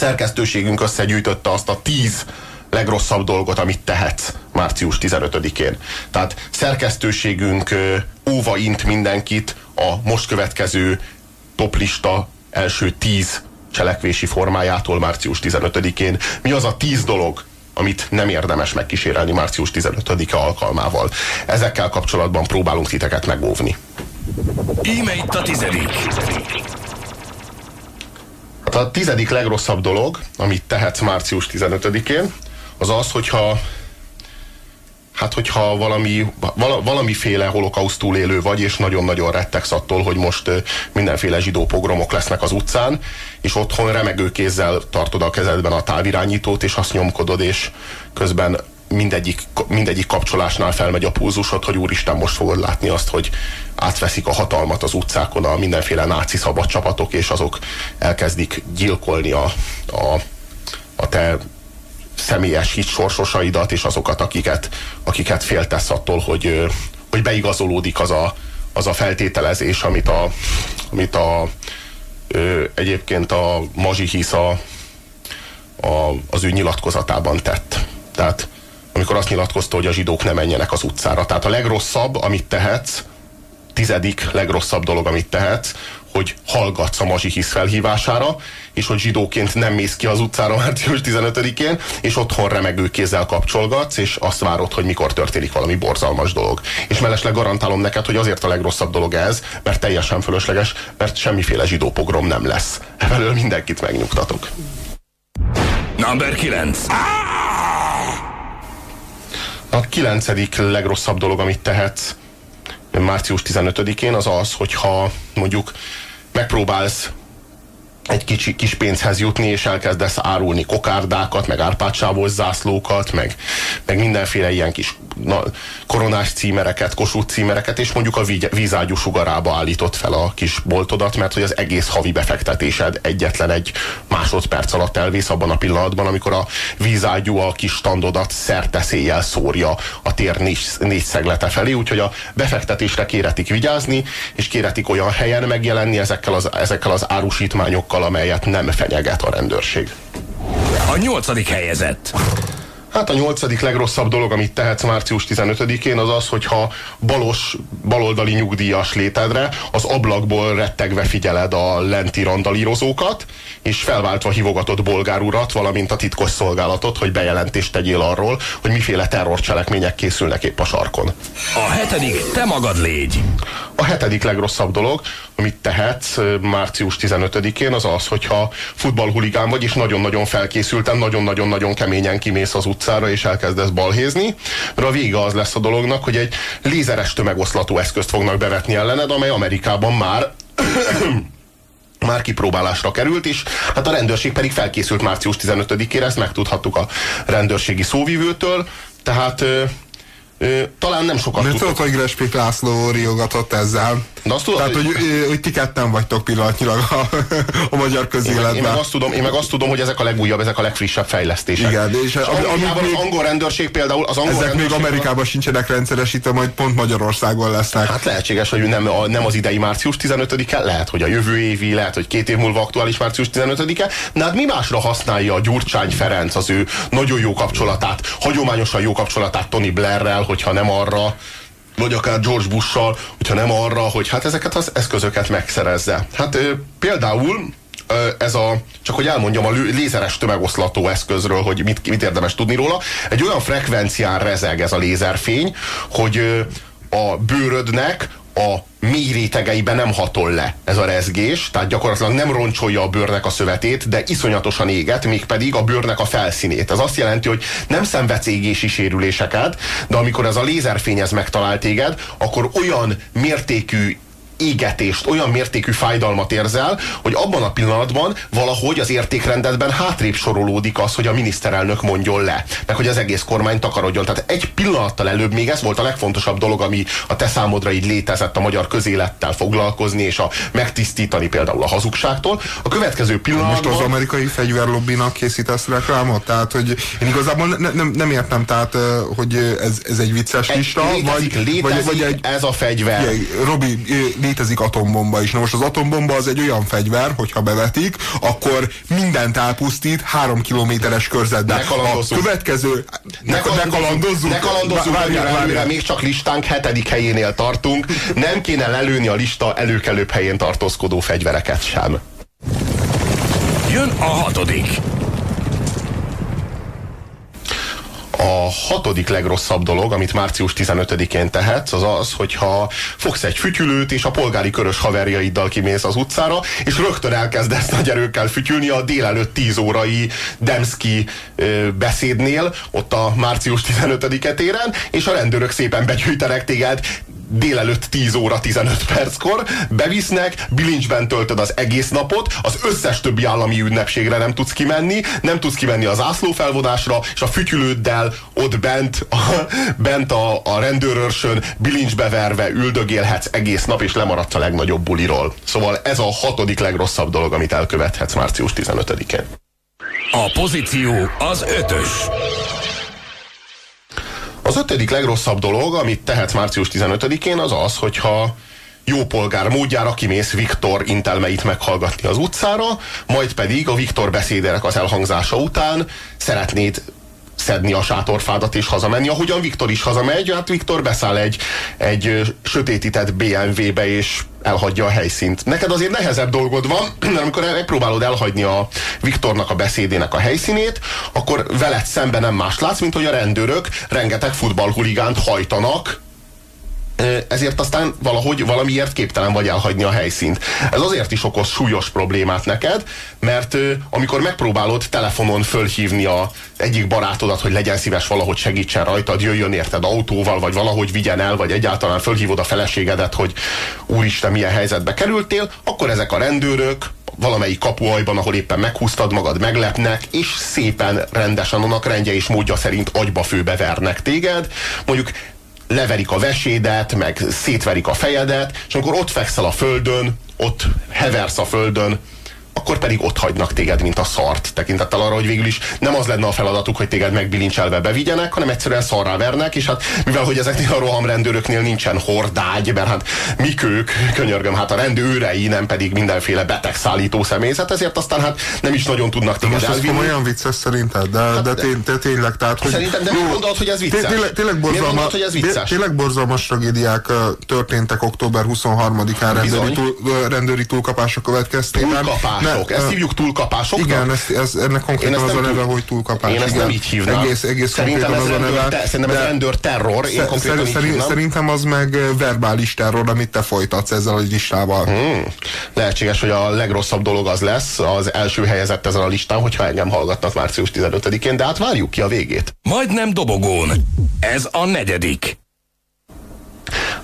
szerkesztőségünk összegyűjtötte azt a tíz legrosszabb dolgot, amit tehetsz március 15-én. Tehát szerkesztőségünk óva int mindenkit a most következő toplista első tíz cselekvési formájától március 15-én. Mi az a tíz dolog, amit nem érdemes megkísérelni március 15-e alkalmával. Ezekkel kapcsolatban próbálunk titeket megóvni. Íme itt a tizedik. A tizedik legrosszabb dolog, amit tehetsz március 15-én, az az, hogyha hát hogyha valami, vala, valamiféle holokausztul élő vagy, és nagyon-nagyon rettegsz attól, hogy most mindenféle zsidó pogromok lesznek az utcán, és otthon remegő kézzel tartod a kezedben a távirányítót, és azt nyomkodod, és közben mindegyik, mindegyik kapcsolásnál felmegy a pulzusod, hogy úristen, most fogod látni azt, hogy átveszik a hatalmat az utcákon a mindenféle náci szabad csapatok, és azok elkezdik gyilkolni a, a, a te személyes hit sorsosaidat, és azokat, akiket, akiket féltesz attól, hogy, hogy beigazolódik az a, az a feltételezés, amit a, amit a ö, egyébként a Mazsihisz a, a, az ő nyilatkozatában tett. Tehát amikor azt nyilatkozta, hogy a zsidók ne menjenek az utcára. Tehát a legrosszabb, amit tehetsz, tizedik legrosszabb dolog, amit tehetsz, hogy hallgatsz a mazsihisz felhívására, és hogy zsidóként nem mész ki az utcára március 15-én, és otthon remegő kézzel kapcsolgatsz, és azt várod, hogy mikor történik valami borzalmas dolog. És mellesleg garantálom neked, hogy azért a legrosszabb dolog ez, mert teljesen fölösleges, mert semmiféle zsidó pogrom nem lesz. Evelől mindenkit megnyugtatok. Number 9. A kilencedik legrosszabb dolog, amit tehetsz március 15-én, az az, hogyha mondjuk megpróbálsz egy kicsi, kis pénzhez jutni, és elkezdesz árulni kokárdákat, meg árpátsávos zászlókat, meg, meg mindenféle ilyen kis na, koronás címereket, kosút címereket, és mondjuk a vízágyú sugarába állított fel a kis boltodat, mert hogy az egész havi befektetésed egyetlen egy másodperc alatt elvész abban a pillanatban, amikor a vízágyú a kis standodat széjjel szórja a tér négy, négy szeglete felé, úgyhogy a befektetésre kéretik vigyázni, és kéretik olyan helyen megjelenni ezekkel az, ezekkel az árusítmányokkal, amelyet nem fenyeget a rendőrség. A nyolcadik helyezett. Hát a nyolcadik legrosszabb dolog, amit tehetsz március 15-én, az az, hogyha balos, baloldali nyugdíjas létedre az ablakból rettegve figyeled a lenti randalírozókat, és felváltva hívogatod bolgár urat, valamint a titkos szolgálatot, hogy bejelentést tegyél arról, hogy miféle terrorcselekmények készülnek épp a sarkon. A hetedik, te magad légy. A hetedik legrosszabb dolog, amit tehetsz március 15-én, az az, hogyha futballhuligán vagy, és nagyon-nagyon felkészülten, nagyon-nagyon-nagyon keményen kimész az utcára, és elkezdesz balhézni, mert a vége az lesz a dolognak, hogy egy lézeres tömegoszlató eszközt fognak bevetni ellened, amely Amerikában már már kipróbálásra került, és hát a rendőrség pedig felkészült március 15-ére, ezt megtudhattuk a rendőrségi szóvivőtől, tehát talán nem sokat De tudod, hogy Grespik László riogatott ezzel. De azt tudod, Tehát, hogy, hogy, hogy ti ketten vagytok pillanatnyilag a, a magyar közéletben. Én, én, meg azt tudom, én meg azt tudom, hogy ezek a legújabb, ezek a legfrissebb fejlesztések. Igen, és, és ami, ami az angol rendőrség például... Az angol ezek még Amerikában sincsenek rendszeresítve, majd pont Magyarországon lesznek. Hát lehetséges, hogy nem, a, nem az idei március 15-e, lehet, hogy a jövő évi, lehet, hogy két év múlva aktuális március 15-e, de hát mi másra használja a Gyurcsány Ferenc az ő nagyon jó kapcsolatát, hagyományosan jó kapcsolatát Tony Blairrel, hogyha nem arra, vagy akár George Bush-sal, hogyha nem arra, hogy hát ezeket az eszközöket megszerezze. Hát például ez a, csak hogy elmondjam a lézeres tömegoszlató eszközről, hogy mit, mit érdemes tudni róla, egy olyan frekvencián rezeg ez a lézerfény, hogy a bőrödnek a mély rétegeiben nem hatol le ez a rezgés, tehát gyakorlatilag nem roncsolja a bőrnek a szövetét, de iszonyatosan éget, mégpedig a bőrnek a felszínét. Ez azt jelenti, hogy nem szenvedsz égési sérüléseket, de amikor ez a lézerfény ez megtalál téged, akkor olyan mértékű égetést, olyan mértékű fájdalmat érzel, hogy abban a pillanatban valahogy az értékrendedben hátrébb sorolódik az, hogy a miniszterelnök mondjon le, meg hogy az egész kormány takarodjon. Tehát egy pillanattal előbb még ez volt a legfontosabb dolog, ami a te számodra így létezett a magyar közélettel foglalkozni, és a megtisztítani például a hazugságtól. A következő pillanatban... Most az amerikai fegyverlobbinak készítesz reklámot? Tehát, hogy én igazából ne, nem, nem értem, tehát, hogy ez, ez egy vicces lista, létezik, vagy, létezik vagy, vagy egy, ez a fegyver. Robi, létezik atombomba is. Na most az atombomba az egy olyan fegyver, hogyha bevetik, akkor mindent elpusztít három kilométeres körzetben. A következő... Ne, ne kalandozzunk, ne kalandozzunk Várjál, annyira várjál. előre, még csak listánk hetedik helyénél tartunk. Nem kéne lelőni a lista előkelőbb helyén tartózkodó fegyvereket sem. Jön a hatodik. A hatodik legrosszabb dolog, amit március 15-én tehetsz, az az, hogyha fogsz egy fütyülőt, és a polgári körös haverjaiddal kimész az utcára, és rögtön elkezdesz nagy erőkkel fütyülni a délelőtt 10 órai Demszki beszédnél, ott a március 15-e téren, és a rendőrök szépen begyűjtenek téged délelőtt 10 óra 15 perckor, bevisznek, bilincsben töltöd az egész napot, az összes többi állami ünnepségre nem tudsz kimenni, nem tudsz kimenni az ászlófelvonásra, és a fütyülőddel ott bent a, bent a, a rendőrőrsön bilincsbe verve üldögélhetsz egész nap, és lemaradsz a legnagyobb buliról. Szóval ez a hatodik legrosszabb dolog, amit elkövethetsz március 15-én. A pozíció az ötös. Az ötödik legrosszabb dolog, amit tehetsz március 15-én, az az, hogyha jó polgár módjára kimész Viktor intelmeit meghallgatni az utcára, majd pedig a Viktor beszédének az elhangzása után szeretnéd szedni a sátorfádat és hazamenni, ahogyan Viktor is hazamegy, hát Viktor beszáll egy, egy sötétített BMW-be és elhagyja a helyszínt. Neked azért nehezebb dolgod van, mert amikor megpróbálod elhagyni a Viktornak a beszédének a helyszínét, akkor veled szemben nem más látsz, mint hogy a rendőrök rengeteg futballhuligánt hajtanak, ezért aztán valahogy valamiért képtelen vagy elhagyni a helyszínt. Ez azért is okoz súlyos problémát neked, mert amikor megpróbálod telefonon fölhívni a egyik barátodat, hogy legyen szíves valahogy segítsen rajtad, jöjjön érted autóval, vagy valahogy vigyen el, vagy egyáltalán fölhívod a feleségedet, hogy úristen, milyen helyzetbe kerültél, akkor ezek a rendőrök valamelyik kapuajban, ahol éppen meghúztad magad, meglepnek, és szépen rendesen annak rendje és módja szerint agyba főbe téged. Mondjuk leverik a vesédet, meg szétverik a fejedet, és amikor ott fekszel a földön, ott heversz a földön, akkor pedig ott hagynak téged, mint a szart, tekintettel arra, hogy végül is nem az lenne a feladatuk, hogy téged megbilincselve bevigyenek, hanem egyszerűen szarrá vernek, és hát mivel, hogy ezeknél a rohamrendőröknél nincsen hordágy, mert hát mik ők, könyörgöm, hát a rendőrei, nem pedig mindenféle betegszállító személyzet, ezért aztán hát nem is nagyon tudnak téged Most elvinni. komolyan vicces szerinted, de, de, tény, de tényleg, tehát, hogy... Szerintem, de miért gondolod, hogy ez vicces? Tényleg, tényleg, borzalma, hogy ez vicces? tényleg borzalmas tragédiák történtek október 23-án rendőri, túl, rendőri túlkapások következtében. Túlkapások, Ne, ezt hívjuk túlkapásoknak? Igen, ez, ez, ennek konkrétan az a neve, tud- hogy túlkapás. Én ezt igen. nem így hívnám. Egész, egész szerintem ez az a rendőr, neve. te, szerintem ez rendőr terror, én szer- hívnám. szerintem az meg verbális terror, amit te folytatsz ezzel a listával. Hmm. Lehetséges, hogy a legrosszabb dolog az lesz az első helyezett ezen a listán, hogyha engem hallgatnak március 15-én, de hát várjuk ki a végét. Majdnem dobogón. Ez a negyedik.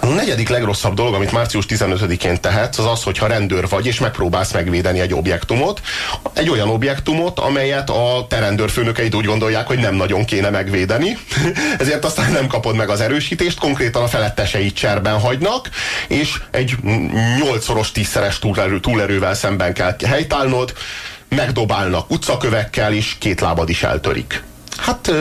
A negyedik legrosszabb dolog, amit március 15-én tehetsz, az az, hogyha rendőr vagy, és megpróbálsz megvédeni egy objektumot. Egy olyan objektumot, amelyet a te rendőrfőnökeid úgy gondolják, hogy nem nagyon kéne megvédeni. Ezért aztán nem kapod meg az erősítést, konkrétan a feletteseid cserben hagynak, és egy nyolcszoros, tízszeres túlerő, túlerővel szemben kell helytállnod, megdobálnak utcakövekkel, és két lábad is eltörik. Hát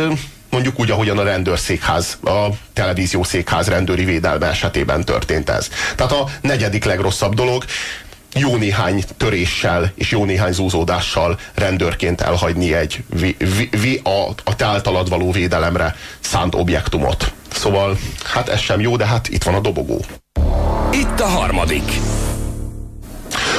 mondjuk úgy, ahogyan a rendőrszékház, a televíziószékház rendőri védelme esetében történt ez. Tehát a negyedik legrosszabb dolog, jó néhány töréssel és jó néhány zúzódással rendőrként elhagyni egy vé, vé, vé, a, a te általad való védelemre szánt objektumot. Szóval, hát ez sem jó, de hát itt van a dobogó. Itt a harmadik.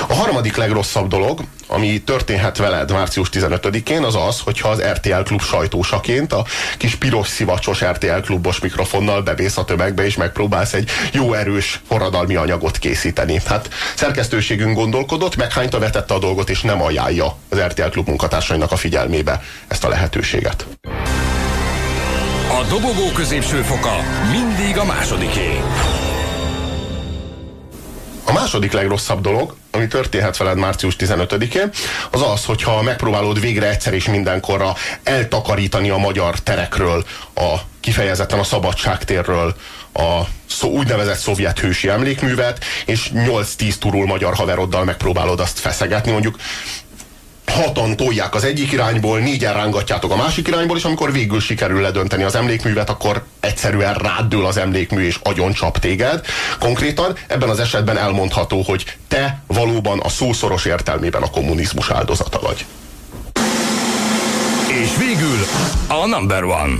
A harmadik legrosszabb dolog, ami történhet veled március 15-én, az az, hogyha az RTL klub sajtósaként a kis piros szivacsos RTL klubos mikrofonnal bevész a tömegbe, és megpróbálsz egy jó erős forradalmi anyagot készíteni. Hát szerkesztőségünk gondolkodott, meghányta vetette a dolgot, és nem ajánlja az RTL klub munkatársainak a figyelmébe ezt a lehetőséget. A dobogó középső foka mindig a másodiké. A második legrosszabb dolog, ami történhet veled március 15-én, az az, hogyha megpróbálod végre egyszer és mindenkorra eltakarítani a magyar terekről, a kifejezetten a szabadságtérről a szó, úgynevezett szovjet hősi emlékművet, és 8-10 turul magyar haveroddal megpróbálod azt feszegetni, mondjuk hatan tolják az egyik irányból, négyen rángatjátok a másik irányból, és amikor végül sikerül ledönteni az emlékművet, akkor egyszerűen ráddől az emlékmű, és agyon csap téged. Konkrétan ebben az esetben elmondható, hogy te valóban a szószoros értelmében a kommunizmus áldozata vagy. És végül a number one.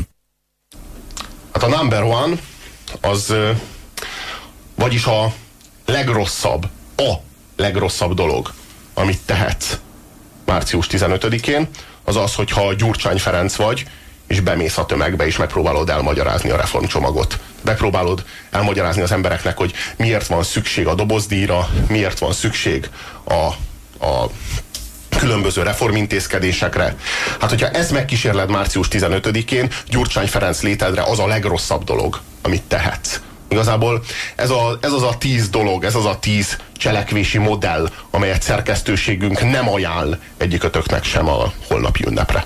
Hát a number one az vagyis a legrosszabb, a legrosszabb dolog, amit tehetsz március 15-én, az az, hogyha Gyurcsány Ferenc vagy, és bemész a tömegbe, és megpróbálod elmagyarázni a reformcsomagot. Megpróbálod elmagyarázni az embereknek, hogy miért van szükség a dobozdíjra, miért van szükség a, a különböző reformintézkedésekre. Hát, hogyha ezt megkísérled március 15-én, Gyurcsány Ferenc létedre az a legrosszabb dolog, amit tehetsz. Igazából ez, a, ez az a tíz dolog, ez az a tíz cselekvési modell, amelyet szerkesztőségünk nem ajánl egyikötöknek sem a holnapi ünnepre.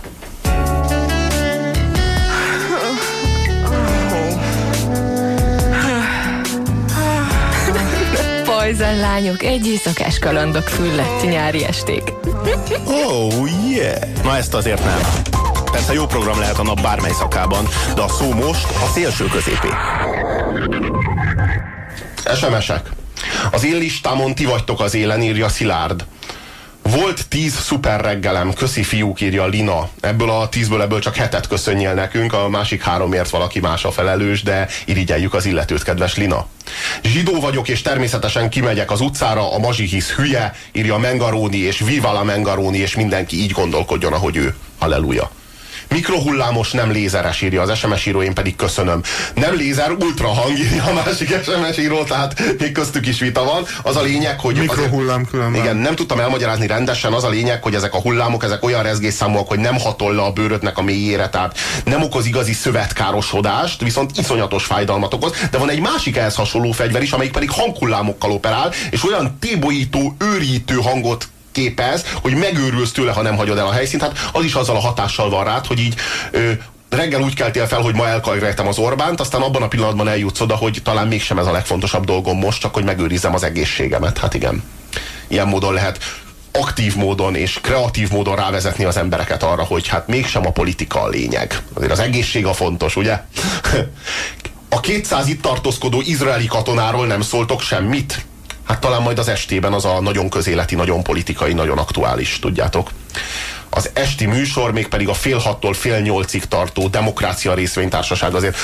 Pajzan lányok, egy éjszakás kalandok fülletti nyári esték. Oh yeah! Na ezt azért nem. Persze jó program lehet a nap bármely szakában, de a szó most a szélső középé. SMS-ek. Az én listámon ti vagytok az élen, írja Szilárd. Volt tíz szuper reggelem, köszi fiúk, írja Lina. Ebből a tízből ebből csak hetet köszönjél nekünk, a másik háromért valaki más a felelős, de irigyeljük az illetőt, kedves Lina. Zsidó vagyok, és természetesen kimegyek az utcára, a mazsi hisz hülye, írja Mengaróni, és viva la Mengaróni, és mindenki így gondolkodjon, ahogy ő. Halleluja. Mikrohullámos, nem lézeres, írja az SMS író, én pedig köszönöm. Nem lézer, ultrahang, írja a másik SMS író, tehát még köztük is vita van. Az a lényeg, hogy... Mikrohullám különben. Igen, nem tudtam elmagyarázni rendesen, az a lényeg, hogy ezek a hullámok, ezek olyan rezgésszámúak, hogy nem hatol le a bőrödnek a mélyére, tehát nem okoz igazi szövetkárosodást, viszont iszonyatos fájdalmat okoz, de van egy másik ehhez hasonló fegyver is, amelyik pedig hanghullámokkal operál, és olyan tébolyító, őrítő hangot képez, hogy megőrülsz tőle, ha nem hagyod el a helyszínt. Hát az is azzal a hatással van rád, hogy így ö, reggel úgy keltél fel, hogy ma elkajrejtem az Orbánt, aztán abban a pillanatban eljutsz oda, hogy talán mégsem ez a legfontosabb dolgom most, csak hogy megőrizzem az egészségemet. Hát igen. Ilyen módon lehet aktív módon és kreatív módon rávezetni az embereket arra, hogy hát mégsem a politika a lényeg. Azért az egészség a fontos, ugye? A 200 itt tartózkodó izraeli katonáról nem szóltok semmit? Hát talán majd az estében az a nagyon közéleti, nagyon politikai, nagyon aktuális, tudjátok. Az esti műsor még pedig a fél hattól fél nyolcig tartó demokrácia részvénytársaság azért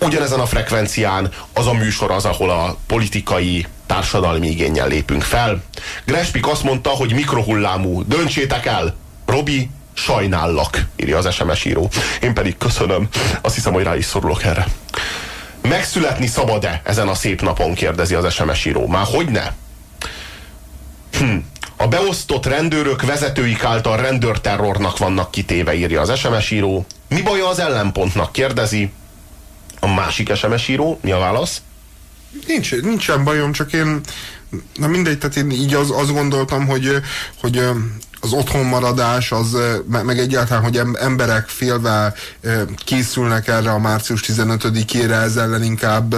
ugyanezen a frekvencián az a műsor az, ahol a politikai társadalmi igényel lépünk fel. Grespik azt mondta, hogy mikrohullámú, döntsétek el! Robi, sajnállak, írja az SMS író. Én pedig köszönöm. Azt hiszem, hogy rá is szorulok erre. Megszületni szabad-e ezen a szép napon, kérdezi az SMS író. Már hogy ne? Hm. A beosztott rendőrök vezetőik által rendőrterrornak vannak kitéve, írja az SMS író. Mi baja az ellenpontnak, kérdezi a másik SMS író. Mi a válasz? Nincs, nincsen bajom, csak én na mindegy, tehát én így az, azt gondoltam, hogy, hogy az otthonmaradás, az, meg egyáltalán, hogy emberek félve készülnek erre a március 15-ére, ez ellen inkább,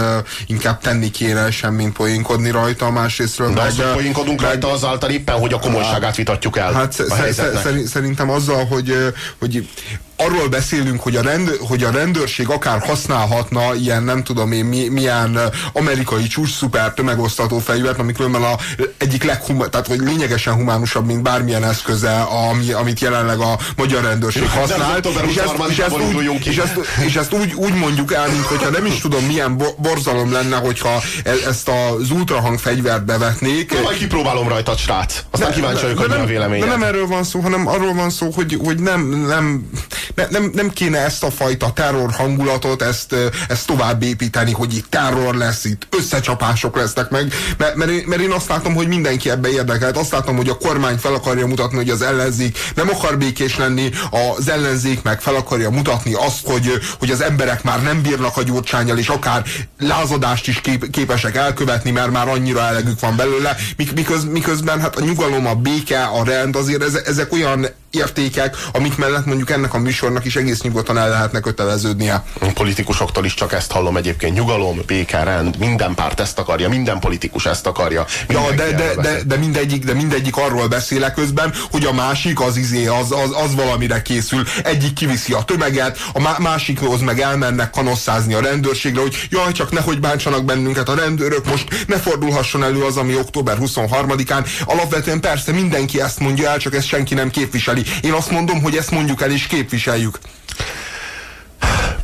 inkább tenni kéne, sem mint poénkodni rajta, másrésztről. De meg, az, hogy poénkodunk meg, rajta azáltal éppen, hogy a komolyságát vitatjuk el hát a Szerintem azzal, hogy, hogy arról beszélünk, hogy a, rend, hogy a rendőrség akár használhatna ilyen, nem tudom én, mi, milyen amerikai csúcs szuper tömegosztató fegyvert, ami különben a egyik leghumán, tehát hogy lényegesen humánusabb, mint bármilyen eszköze, ami, amit jelenleg a magyar rendőrség használ. És ezt, és, ezt úgy, és, ezt, és ezt úgy, úgy mondjuk el, mint hogyha nem is tudom, milyen borzalom lenne, hogyha e, ezt az ultrahang fegyvert bevetnék. Na, majd kipróbálom rajta, srác. Aztán kíváncsi vagyok, hogy mi a véleményed. De nem erről van szó, hanem arról van szó, hogy, hogy nem, nem ne, nem, nem kéne ezt a fajta terror hangulatot, ezt, ezt tovább építeni, hogy itt terror lesz, itt összecsapások lesznek meg, mert, mert, mert én azt látom, hogy mindenki ebbe érdekelt. Azt látom, hogy a kormány fel akarja mutatni, hogy az ellenzék nem akar békés lenni, az ellenzék meg fel akarja mutatni azt, hogy, hogy az emberek már nem bírnak a gyurcsányjal, és akár lázadást is kép, képesek elkövetni, mert már annyira elegük van belőle, miköz, miközben hát a nyugalom, a béke, a rend, azért ezek olyan értékek, amik mellett mondjuk ennek a műsornak is egész nyugodtan el lehetne köteleződnie. Politikusoktól is csak ezt hallom egyébként. Nyugalom, béke, rend, minden párt ezt akarja, minden politikus ezt akarja. Ja, de, de, de, de, mindegyik, de mindegyik arról beszélek közben, hogy a másik az izé, az, az, az valamire készül. Egyik kiviszi a tömeget, a másikhoz meg elmennek kanosszázni a rendőrségre, hogy jaj, csak nehogy bántsanak bennünket a rendőrök, most ne fordulhasson elő az, ami október 23-án. Alapvetően persze mindenki ezt mondja el, csak ezt senki nem képviseli. Én azt mondom, hogy ezt mondjuk el és képviseljük.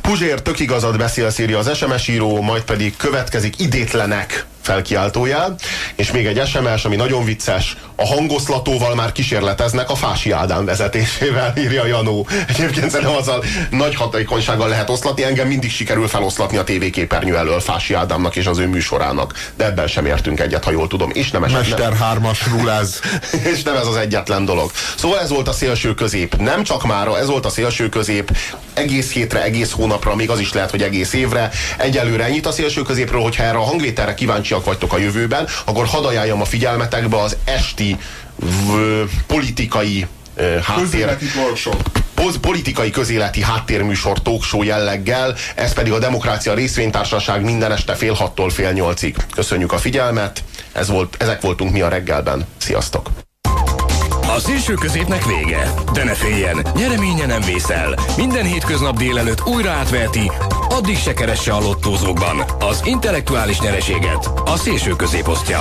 Puzsér tök igazad beszél írja az SMS író, majd pedig következik idétlenek felkiáltójel, és még egy SMS, ami nagyon vicces, a hangoszlatóval már kísérleteznek a Fási Ádám vezetésével, írja Janó. Egyébként szerintem azzal nagy hatékonysággal lehet oszlatni, engem mindig sikerül feloszlatni a tévéképernyő elől Fási Ádámnak és az ő műsorának, de ebben sem értünk egyet, ha jól tudom. És nem Mester hármas ruláz. és nem ez az egyetlen dolog. Szóval ez volt a szélső közép. Nem csak mára, ez volt a szélső közép egész hétre, egész hónapra, még az is lehet, hogy egész évre. Egyelőre ennyit a szélső középről, hogyha erre a hangvételre kíváncsiak vagytok a jövőben, akkor hadd ajánljam a figyelmetekbe az esti politikai háttér, politikai közéleti háttérműsor talkshow jelleggel, ez pedig a Demokrácia Részvénytársaság minden este fél hattól fél nyolcig. Köszönjük a figyelmet, ez volt, ezek voltunk mi a reggelben. Sziasztok! A szélső középnek vége, de ne féljen, nyereménye nem vészel. Minden hétköznap délelőtt újra átverti, addig se keresse a lottózókban. Az intellektuális nyereséget a szélső középosztja.